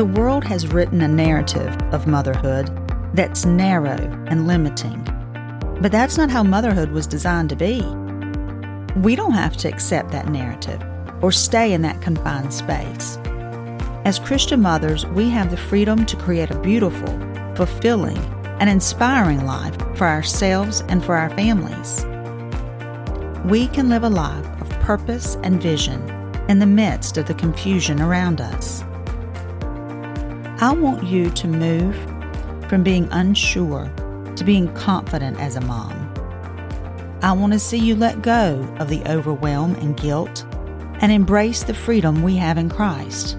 The world has written a narrative of motherhood that's narrow and limiting. But that's not how motherhood was designed to be. We don't have to accept that narrative or stay in that confined space. As Christian mothers, we have the freedom to create a beautiful, fulfilling, and inspiring life for ourselves and for our families. We can live a life of purpose and vision in the midst of the confusion around us. I want you to move from being unsure to being confident as a mom. I want to see you let go of the overwhelm and guilt and embrace the freedom we have in Christ.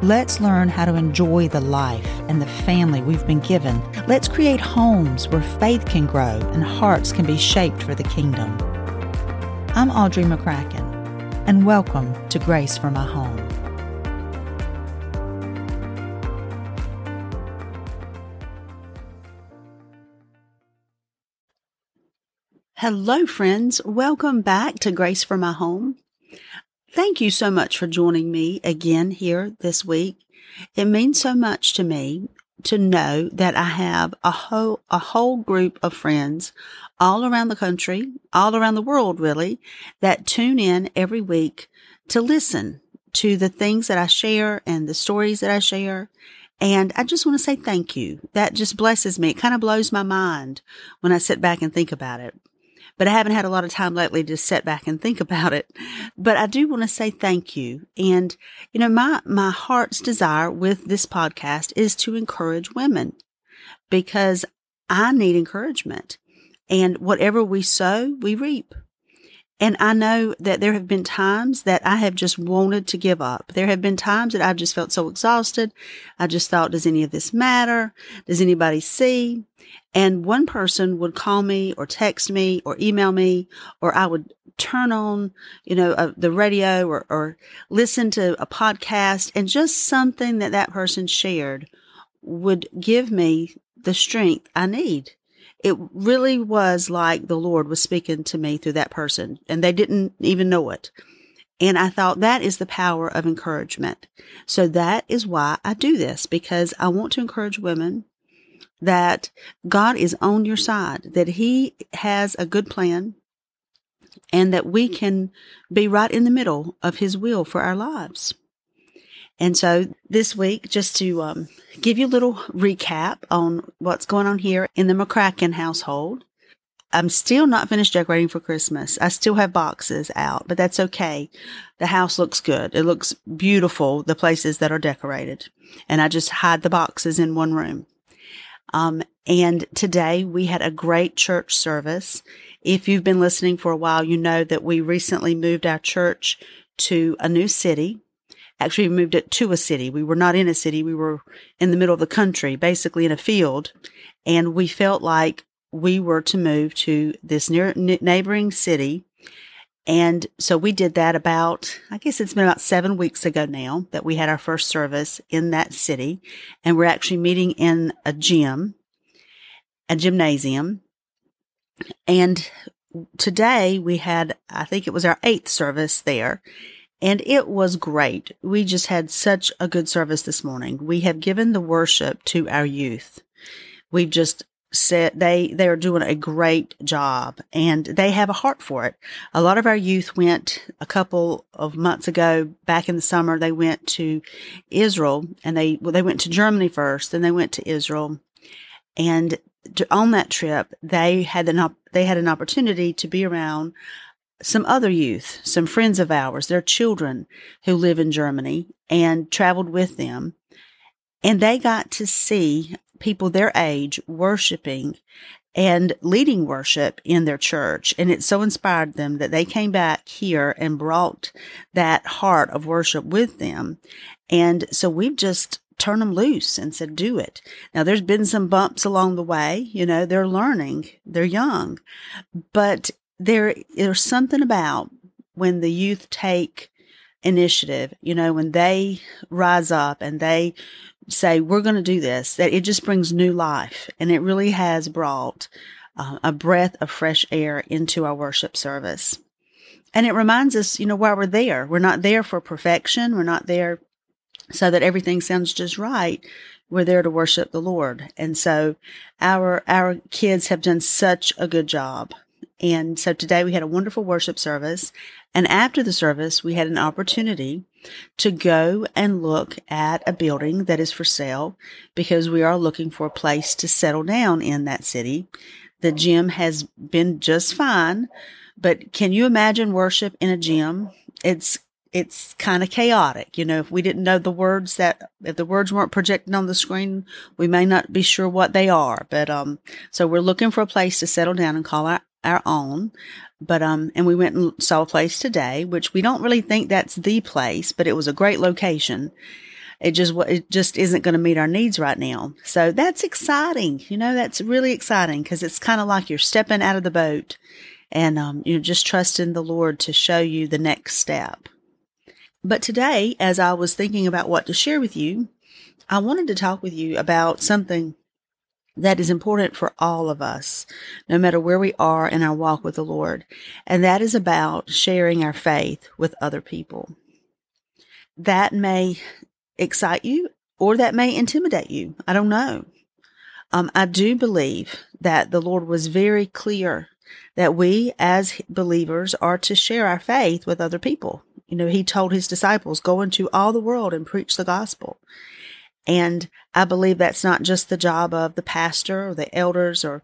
Let's learn how to enjoy the life and the family we've been given. Let's create homes where faith can grow and hearts can be shaped for the kingdom. I'm Audrey McCracken, and welcome to Grace for My Home. Hello, friends. Welcome back to Grace for My Home. Thank you so much for joining me again here this week. It means so much to me to know that I have a whole, a whole group of friends all around the country, all around the world, really, that tune in every week to listen to the things that I share and the stories that I share. And I just want to say thank you. That just blesses me. It kind of blows my mind when I sit back and think about it but I haven't had a lot of time lately to sit back and think about it. But I do want to say thank you. And, you know, my, my heart's desire with this podcast is to encourage women because I need encouragement. And whatever we sow, we reap. And I know that there have been times that I have just wanted to give up. There have been times that I've just felt so exhausted. I just thought, does any of this matter? Does anybody see? And one person would call me or text me or email me, or I would turn on, you know, uh, the radio or, or listen to a podcast and just something that that person shared would give me the strength I need it really was like the Lord was speaking to me through that person and they didn't even know it. And I thought that is the power of encouragement. So that is why I do this because I want to encourage women that God is on your side, that He has a good plan, and that we can be right in the middle of His will for our lives. And so this week, just to um, give you a little recap on what's going on here in the McCracken household. I'm still not finished decorating for Christmas. I still have boxes out, but that's okay. The house looks good. It looks beautiful, the places that are decorated. And I just hide the boxes in one room. Um, and today we had a great church service. If you've been listening for a while, you know that we recently moved our church to a new city actually we moved it to a city. We were not in a city. We were in the middle of the country, basically in a field. And we felt like we were to move to this near neighboring city. And so we did that about, I guess it's been about seven weeks ago now that we had our first service in that city. And we're actually meeting in a gym, a gymnasium. And today we had, I think it was our eighth service there. And it was great. We just had such a good service this morning. We have given the worship to our youth. We've just said they, they are doing a great job and they have a heart for it. A lot of our youth went a couple of months ago back in the summer. They went to Israel and they, well, they went to Germany first, then they went to Israel. And on that trip, they had an, op- they had an opportunity to be around some other youth, some friends of ours, their children who live in Germany and traveled with them. And they got to see people their age worshiping and leading worship in their church. And it so inspired them that they came back here and brought that heart of worship with them. And so we've just turned them loose and said, do it. Now there's been some bumps along the way. You know, they're learning, they're young, but there there's something about when the youth take initiative, you know, when they rise up and they say, we're going to do this, that it just brings new life. And it really has brought uh, a breath of fresh air into our worship service. And it reminds us, you know, why we're there. We're not there for perfection. We're not there so that everything sounds just right. We're there to worship the Lord. And so our, our kids have done such a good job. And so today we had a wonderful worship service. And after the service, we had an opportunity to go and look at a building that is for sale because we are looking for a place to settle down in that city. The gym has been just fine, but can you imagine worship in a gym? It's it's kind of chaotic. You know, if we didn't know the words that, if the words weren't projected on the screen, we may not be sure what they are. But, um, so we're looking for a place to settle down and call our, our own. But, um, and we went and saw a place today, which we don't really think that's the place, but it was a great location. It just, it just isn't going to meet our needs right now. So that's exciting. You know, that's really exciting because it's kind of like you're stepping out of the boat and, um, you're just trusting the Lord to show you the next step. But today, as I was thinking about what to share with you, I wanted to talk with you about something that is important for all of us, no matter where we are in our walk with the Lord. And that is about sharing our faith with other people. That may excite you or that may intimidate you. I don't know. Um, I do believe that the Lord was very clear that we as believers are to share our faith with other people. You know, he told his disciples, go into all the world and preach the gospel. And I believe that's not just the job of the pastor or the elders or,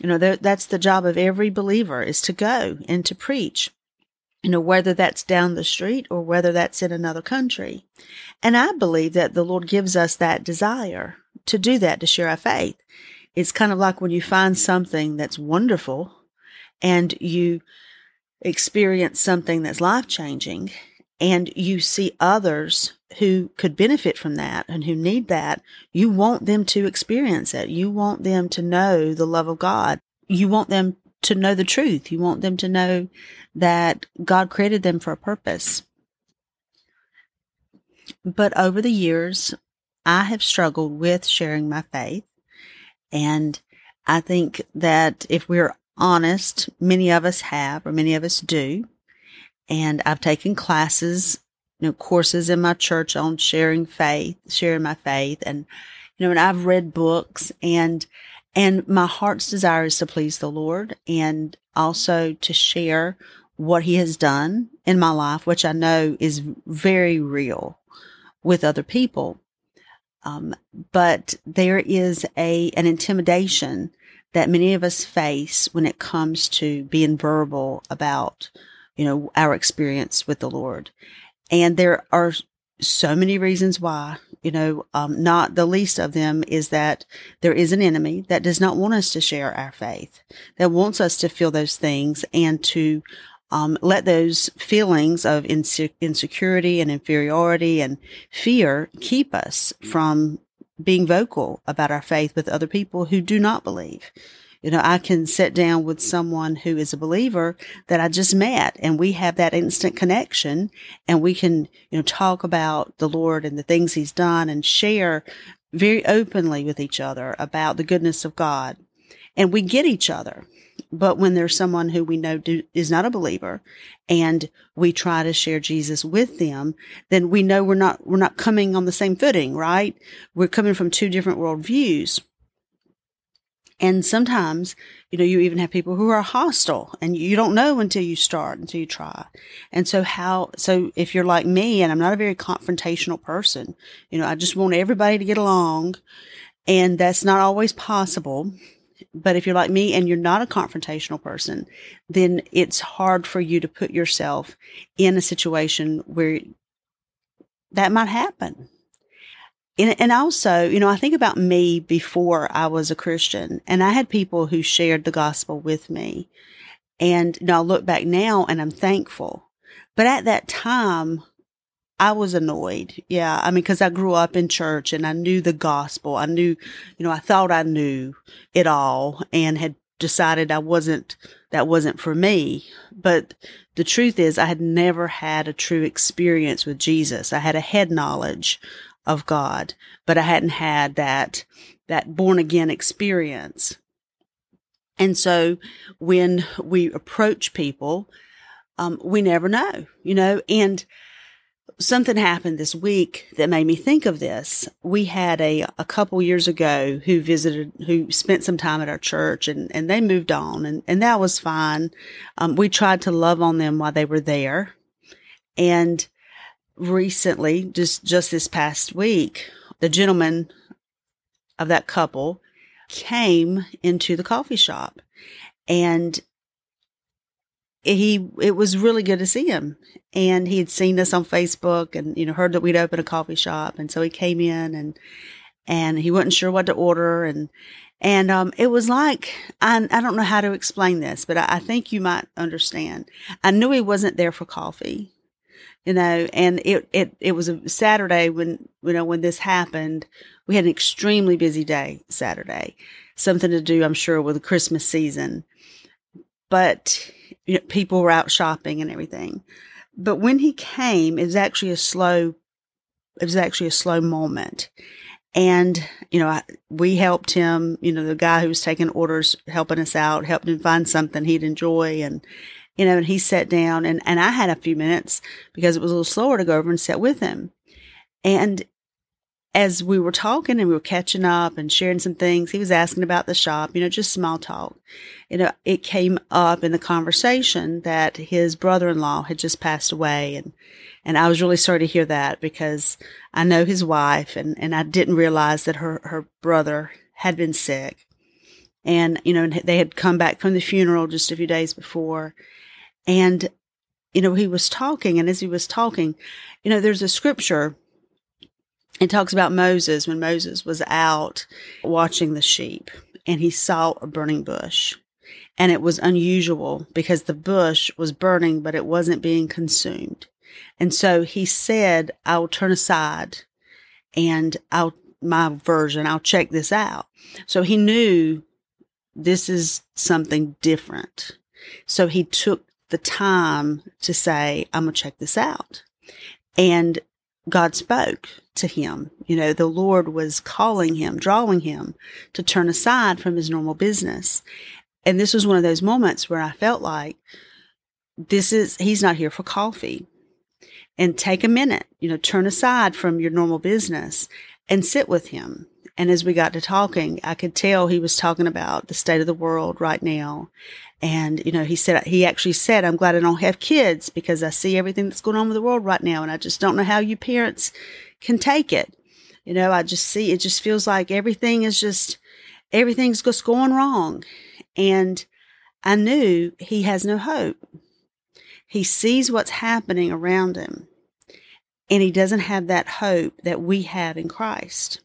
you know, that's the job of every believer is to go and to preach, you know, whether that's down the street or whether that's in another country. And I believe that the Lord gives us that desire to do that, to share our faith. It's kind of like when you find something that's wonderful and you experience something that's life changing and you see others who could benefit from that and who need that, you want them to experience it. You want them to know the love of God. You want them to know the truth. You want them to know that God created them for a purpose. But over the years, I have struggled with sharing my faith. And I think that if we're honest, many of us have, or many of us do. And I've taken classes, you know, courses in my church on sharing faith, sharing my faith. And, you know, and I've read books and, and my heart's desire is to please the Lord and also to share what he has done in my life, which I know is very real with other people. Um, but there is a, an intimidation that many of us face when it comes to being verbal about, you know, our experience with the Lord. And there are so many reasons why, you know, um, not the least of them is that there is an enemy that does not want us to share our faith, that wants us to feel those things and to um, let those feelings of inse- insecurity and inferiority and fear keep us from being vocal about our faith with other people who do not believe. You know, I can sit down with someone who is a believer that I just met and we have that instant connection and we can, you know, talk about the Lord and the things he's done and share very openly with each other about the goodness of God. And we get each other. But when there's someone who we know do, is not a believer and we try to share Jesus with them, then we know we're not, we're not coming on the same footing, right? We're coming from two different worldviews. And sometimes, you know, you even have people who are hostile and you don't know until you start, until you try. And so how, so if you're like me and I'm not a very confrontational person, you know, I just want everybody to get along and that's not always possible. But if you're like me and you're not a confrontational person, then it's hard for you to put yourself in a situation where that might happen. And, and also, you know, I think about me before I was a Christian and I had people who shared the gospel with me. And you I look back now and I'm thankful. But at that time, I was annoyed. Yeah. I mean, cause I grew up in church and I knew the gospel. I knew, you know, I thought I knew it all and had decided I wasn't, that wasn't for me. But the truth is I had never had a true experience with Jesus. I had a head knowledge of God, but I hadn't had that, that born again experience. And so when we approach people, um, we never know, you know, and something happened this week that made me think of this. We had a, a couple years ago who visited, who spent some time at our church and, and they moved on and, and that was fine. Um, we tried to love on them while they were there. And recently, just, just this past week, the gentleman of that couple came into the coffee shop and he it was really good to see him. And he had seen us on facebook and you know heard that we'd open a coffee shop. And so he came in and and he wasn't sure what to order. And and um, it was like I, I don't know how to explain this but I, I think you might understand. I knew he wasn't there for coffee you know and it it it was a saturday when you know when this happened we had an extremely busy day saturday something to do i'm sure with the christmas season but you know, people were out shopping and everything. But when he came, it was actually a slow, it was actually a slow moment. And, you know, I, we helped him, you know, the guy who was taking orders, helping us out, helped him find something he'd enjoy. And, you know, and he sat down and, and I had a few minutes because it was a little slower to go over and sit with him. And as we were talking and we were catching up and sharing some things, he was asking about the shop, you know, just small talk. You know, it came up in the conversation that his brother-in-law had just passed away and, and I was really sorry to hear that because I know his wife and, and I didn't realize that her, her brother had been sick. And, you know, they had come back from the funeral just a few days before. And, you know, he was talking and as he was talking, you know, there's a scripture it talks about Moses when Moses was out watching the sheep and he saw a burning bush. And it was unusual because the bush was burning, but it wasn't being consumed. And so he said, I'll turn aside and I'll, my version, I'll check this out. So he knew this is something different. So he took the time to say, I'm going to check this out. And God spoke to him. You know, the Lord was calling him, drawing him to turn aside from his normal business. And this was one of those moments where I felt like this is, he's not here for coffee. And take a minute, you know, turn aside from your normal business and sit with him. And as we got to talking, I could tell he was talking about the state of the world right now and, you know, he said, he actually said, I'm glad I don't have kids because I see everything that's going on with the world right now. And I just don't know how you parents can take it. You know, I just see, it just feels like everything is just, everything's just going wrong. And I knew he has no hope. He sees what's happening around him and he doesn't have that hope that we have in Christ.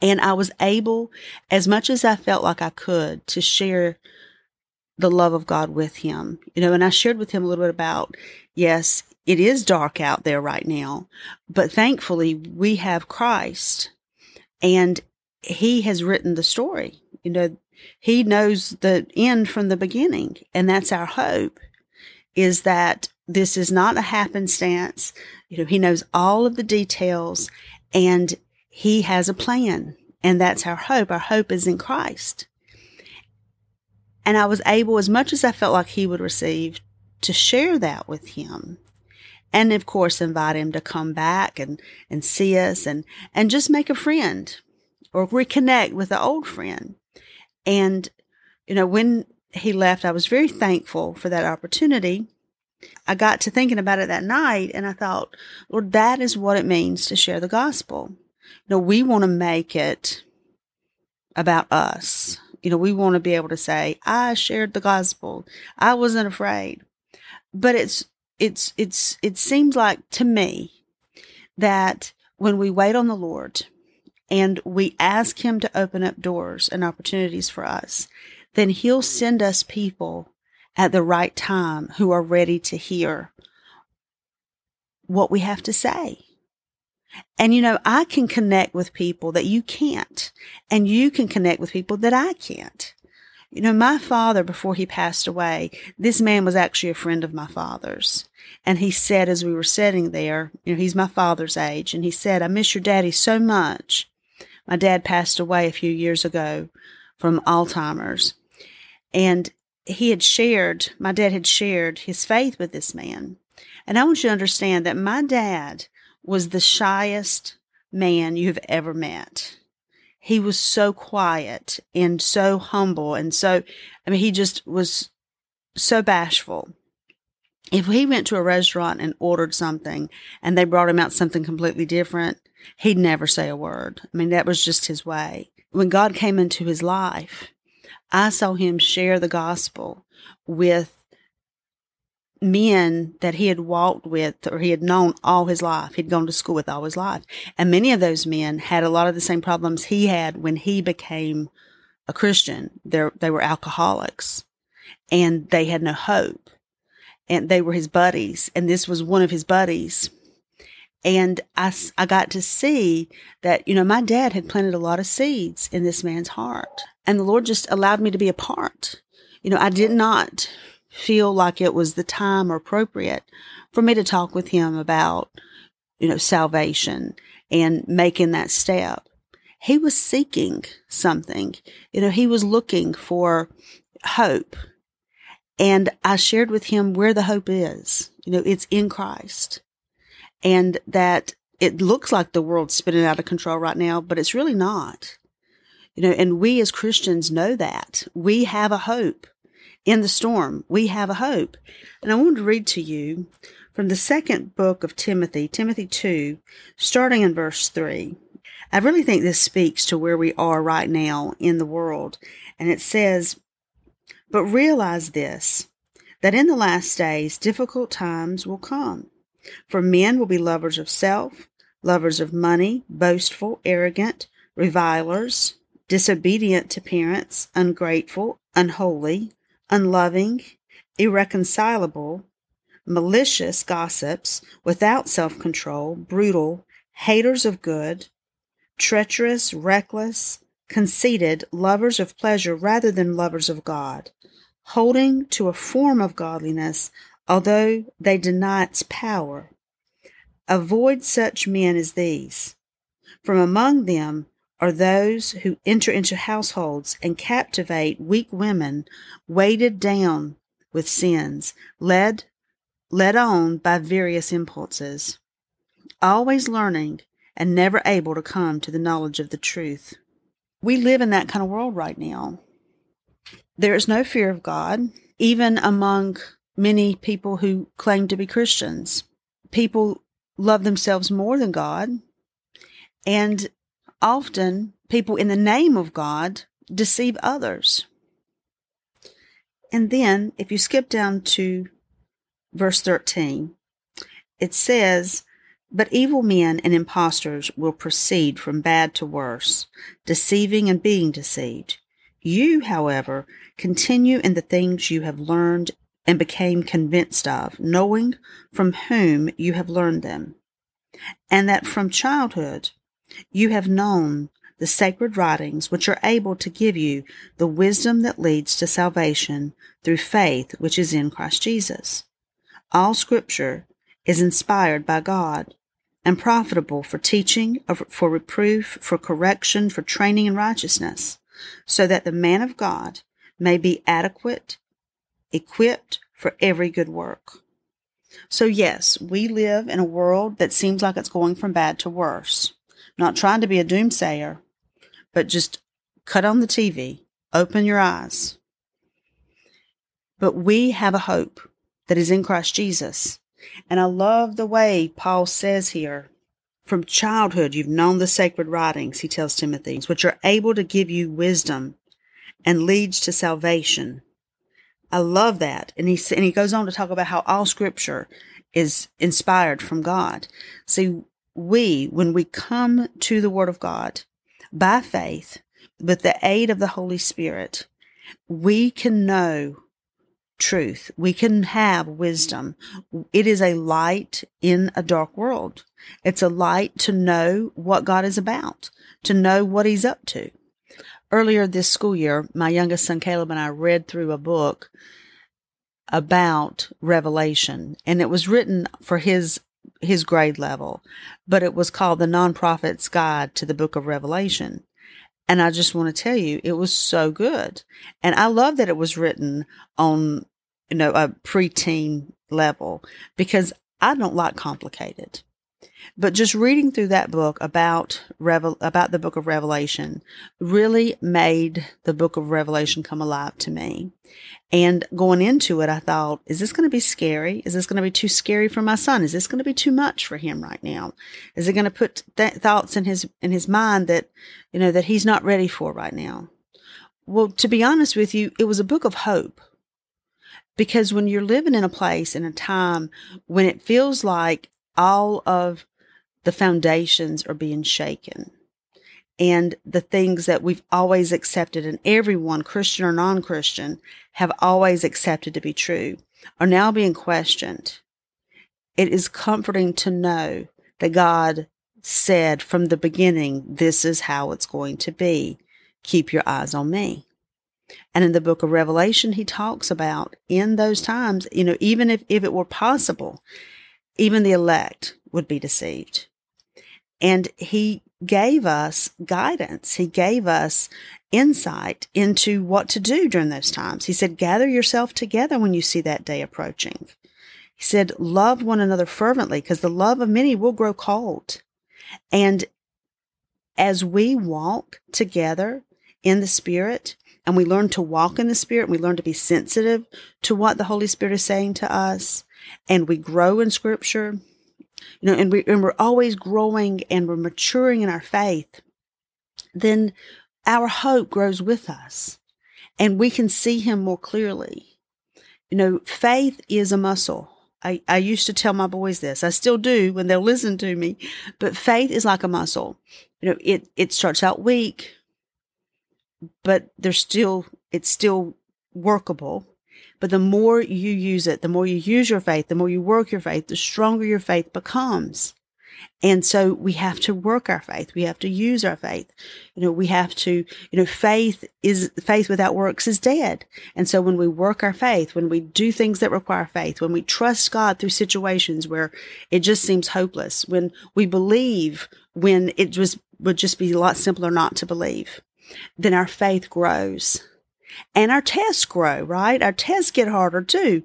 And I was able, as much as I felt like I could, to share the love of God with him. You know, and I shared with him a little bit about, yes, it is dark out there right now, but thankfully we have Christ and he has written the story. You know, he knows the end from the beginning. And that's our hope is that this is not a happenstance. You know, he knows all of the details and he has a plan. And that's our hope. Our hope is in Christ. And I was able, as much as I felt like he would receive, to share that with him. And of course, invite him to come back and, and see us and, and just make a friend or reconnect with an old friend. And, you know, when he left, I was very thankful for that opportunity. I got to thinking about it that night and I thought, Lord, that is what it means to share the gospel. You know, we want to make it about us you know, we want to be able to say, I shared the gospel. I wasn't afraid. But it's, it's, it's, it seems like to me that when we wait on the Lord and we ask Him to open up doors and opportunities for us, then He'll send us people at the right time who are ready to hear what we have to say. And you know, I can connect with people that you can't, and you can connect with people that I can't. You know, my father, before he passed away, this man was actually a friend of my father's. And he said, as we were sitting there, you know, he's my father's age, and he said, I miss your daddy so much. My dad passed away a few years ago from Alzheimer's. And he had shared, my dad had shared his faith with this man. And I want you to understand that my dad was the shyest man you've ever met. He was so quiet and so humble. And so, I mean, he just was so bashful. If he went to a restaurant and ordered something and they brought him out something completely different, he'd never say a word. I mean, that was just his way. When God came into his life, I saw him share the gospel with men that he had walked with or he had known all his life. He'd gone to school with all his life. And many of those men had a lot of the same problems he had when he became a Christian. They're, they were alcoholics and they had no hope. And they were his buddies. And this was one of his buddies. And I, I got to see that, you know, my dad had planted a lot of seeds in this man's heart. And the Lord just allowed me to be a part. You know, I did not feel like it was the time appropriate for me to talk with him about, you know, salvation and making that step. He was seeking something. You know, he was looking for hope. And I shared with him where the hope is. You know, it's in Christ. And that it looks like the world's spinning out of control right now, but it's really not. You know, and we as Christians know that. We have a hope in the storm. We have a hope. And I want to read to you from the second book of Timothy, Timothy 2, starting in verse 3. I really think this speaks to where we are right now in the world. And it says, But realize this, that in the last days difficult times will come. For men will be lovers of self, lovers of money, boastful, arrogant, revilers, disobedient to parents, ungrateful, unholy, unloving, irreconcilable, malicious gossips, without self control, brutal, haters of good, treacherous, reckless, conceited, lovers of pleasure rather than lovers of God, holding to a form of godliness, although they deny its power. Avoid such men as these. From among them are those who enter into households and captivate weak women weighted down with sins, led led on by various impulses, always learning and never able to come to the knowledge of the truth. We live in that kind of world right now. There is no fear of God, even among many people who claim to be Christians. People love themselves more than God, and often people in the name of God deceive others. And then if you skip down to verse 13, it says, But evil men and impostors will proceed from bad to worse, deceiving and being deceived. You, however, continue in the things you have learned and became convinced of, knowing from whom you have learned them, and that from childhood you have known the sacred writings which are able to give you the wisdom that leads to salvation through faith which is in Christ Jesus. All scripture is inspired by God and profitable for teaching, for reproof, for correction, for training in righteousness, so that the man of God may be adequate, equipped for every good work. So yes, we live in a world that seems like it's going from bad to worse. Not trying to be a doomsayer, but just cut on the TV, open your eyes. But we have a hope that is in Christ Jesus. And I love the way Paul says here from childhood, you've known the sacred writings, he tells Timothy, which are able to give you wisdom and leads to salvation. I love that. And he, and he goes on to talk about how all scripture is inspired from God. See, we, when we come to the Word of God by faith, with the aid of the Holy Spirit, we can know truth. We can have wisdom. It is a light in a dark world. It's a light to know what God is about, to know what He's up to. Earlier this school year, my youngest son Caleb and I read through a book about Revelation, and it was written for his his grade level, but it was called the Non-Prophet's Guide to the Book of Revelation. And I just want to tell you, it was so good. And I love that it was written on you know, a preteen level because I don't like complicated. But just reading through that book about Revel- about the book of Revelation really made the book of Revelation come alive to me. And going into it, I thought, is this going to be scary? Is this going to be too scary for my son? Is this going to be too much for him right now? Is it going to put th- thoughts in his in his mind that you know that he's not ready for right now? Well, to be honest with you, it was a book of hope. Because when you're living in a place in a time when it feels like all of the foundations are being shaken and the things that we've always accepted and everyone, Christian or non Christian, have always accepted to be true are now being questioned. It is comforting to know that God said from the beginning, this is how it's going to be. Keep your eyes on me. And in the book of Revelation, he talks about in those times, you know, even if, if it were possible, even the elect would be deceived. And he gave us guidance. He gave us insight into what to do during those times. He said, gather yourself together when you see that day approaching. He said, love one another fervently because the love of many will grow cold. And as we walk together in the Spirit and we learn to walk in the Spirit, and we learn to be sensitive to what the Holy Spirit is saying to us, and we grow in Scripture, you know, and, we, and we're always growing and we're maturing in our faith, then our hope grows with us and we can see Him more clearly. You know, faith is a muscle. I, I used to tell my boys this. I still do when they'll listen to me. But faith is like a muscle. You know, it, it starts out weak, but there's still, it's still workable. But the more you use it, the more you use your faith, the more you work your faith, the stronger your faith becomes. And so we have to work our faith. We have to use our faith. You know, we have to, you know, faith is, faith without works is dead. And so when we work our faith, when we do things that require faith, when we trust God through situations where it just seems hopeless, when we believe when it just would just be a lot simpler not to believe, then our faith grows and our tests grow, right? Our tests get harder too.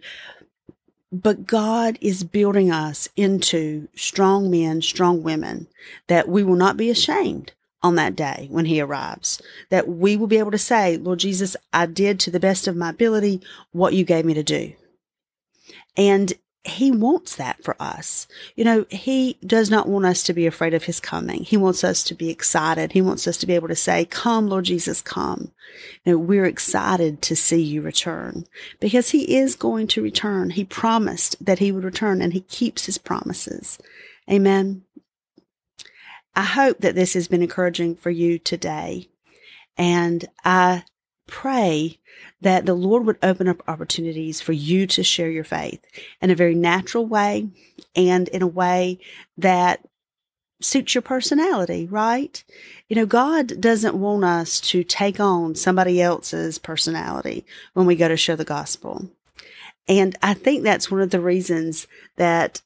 But God is building us into strong men, strong women that we will not be ashamed on that day when he arrives, that we will be able to say, Lord Jesus, I did to the best of my ability what you gave me to do. And he wants that for us. You know, he does not want us to be afraid of his coming. He wants us to be excited. He wants us to be able to say, come, Lord Jesus, come. You know, we're excited to see you return because he is going to return. He promised that he would return and he keeps his promises. Amen. I hope that this has been encouraging for you today. And I pray that the Lord would open up opportunities for you to share your faith in a very natural way and in a way that suits your personality, right? You know, God doesn't want us to take on somebody else's personality when we go to share the gospel. And I think that's one of the reasons that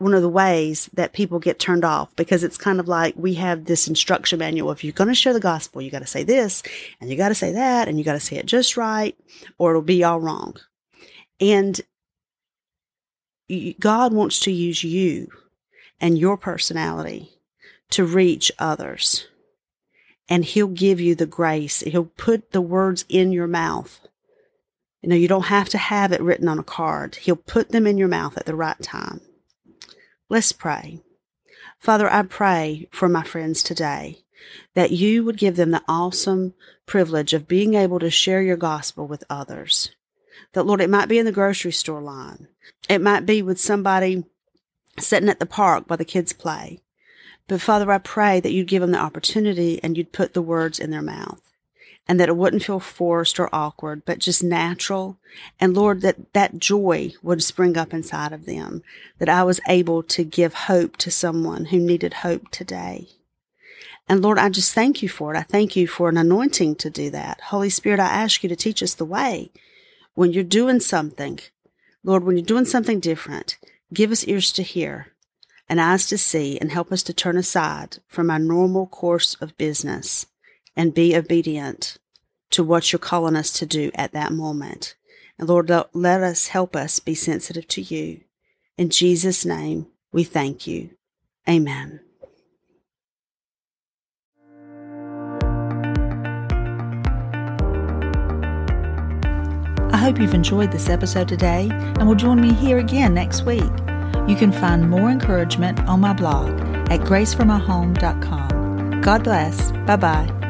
one of the ways that people get turned off because it's kind of like we have this instruction manual. If you're going to share the gospel, you got to say this and you got to say that and you got to say it just right or it'll be all wrong. And God wants to use you and your personality to reach others. And he'll give you the grace. He'll put the words in your mouth. You know, you don't have to have it written on a card. He'll put them in your mouth at the right time. Let's pray. Father, I pray for my friends today that you would give them the awesome privilege of being able to share your gospel with others. That, Lord, it might be in the grocery store line, it might be with somebody sitting at the park while the kids play. But Father, I pray that you'd give them the opportunity and you'd put the words in their mouth and that it wouldn't feel forced or awkward, but just natural. And Lord, that that joy would spring up inside of them, that I was able to give hope to someone who needed hope today. And Lord, I just thank you for it. I thank you for an anointing to do that. Holy Spirit, I ask you to teach us the way. When you're doing something, Lord, when you're doing something different, give us ears to hear and eyes to see and help us to turn aside from our normal course of business and be obedient to what you're calling us to do at that moment. And Lord, let us help us be sensitive to you. In Jesus' name, we thank you. Amen. I hope you've enjoyed this episode today and will join me here again next week. You can find more encouragement on my blog at graceformyhome.com. God bless. Bye bye.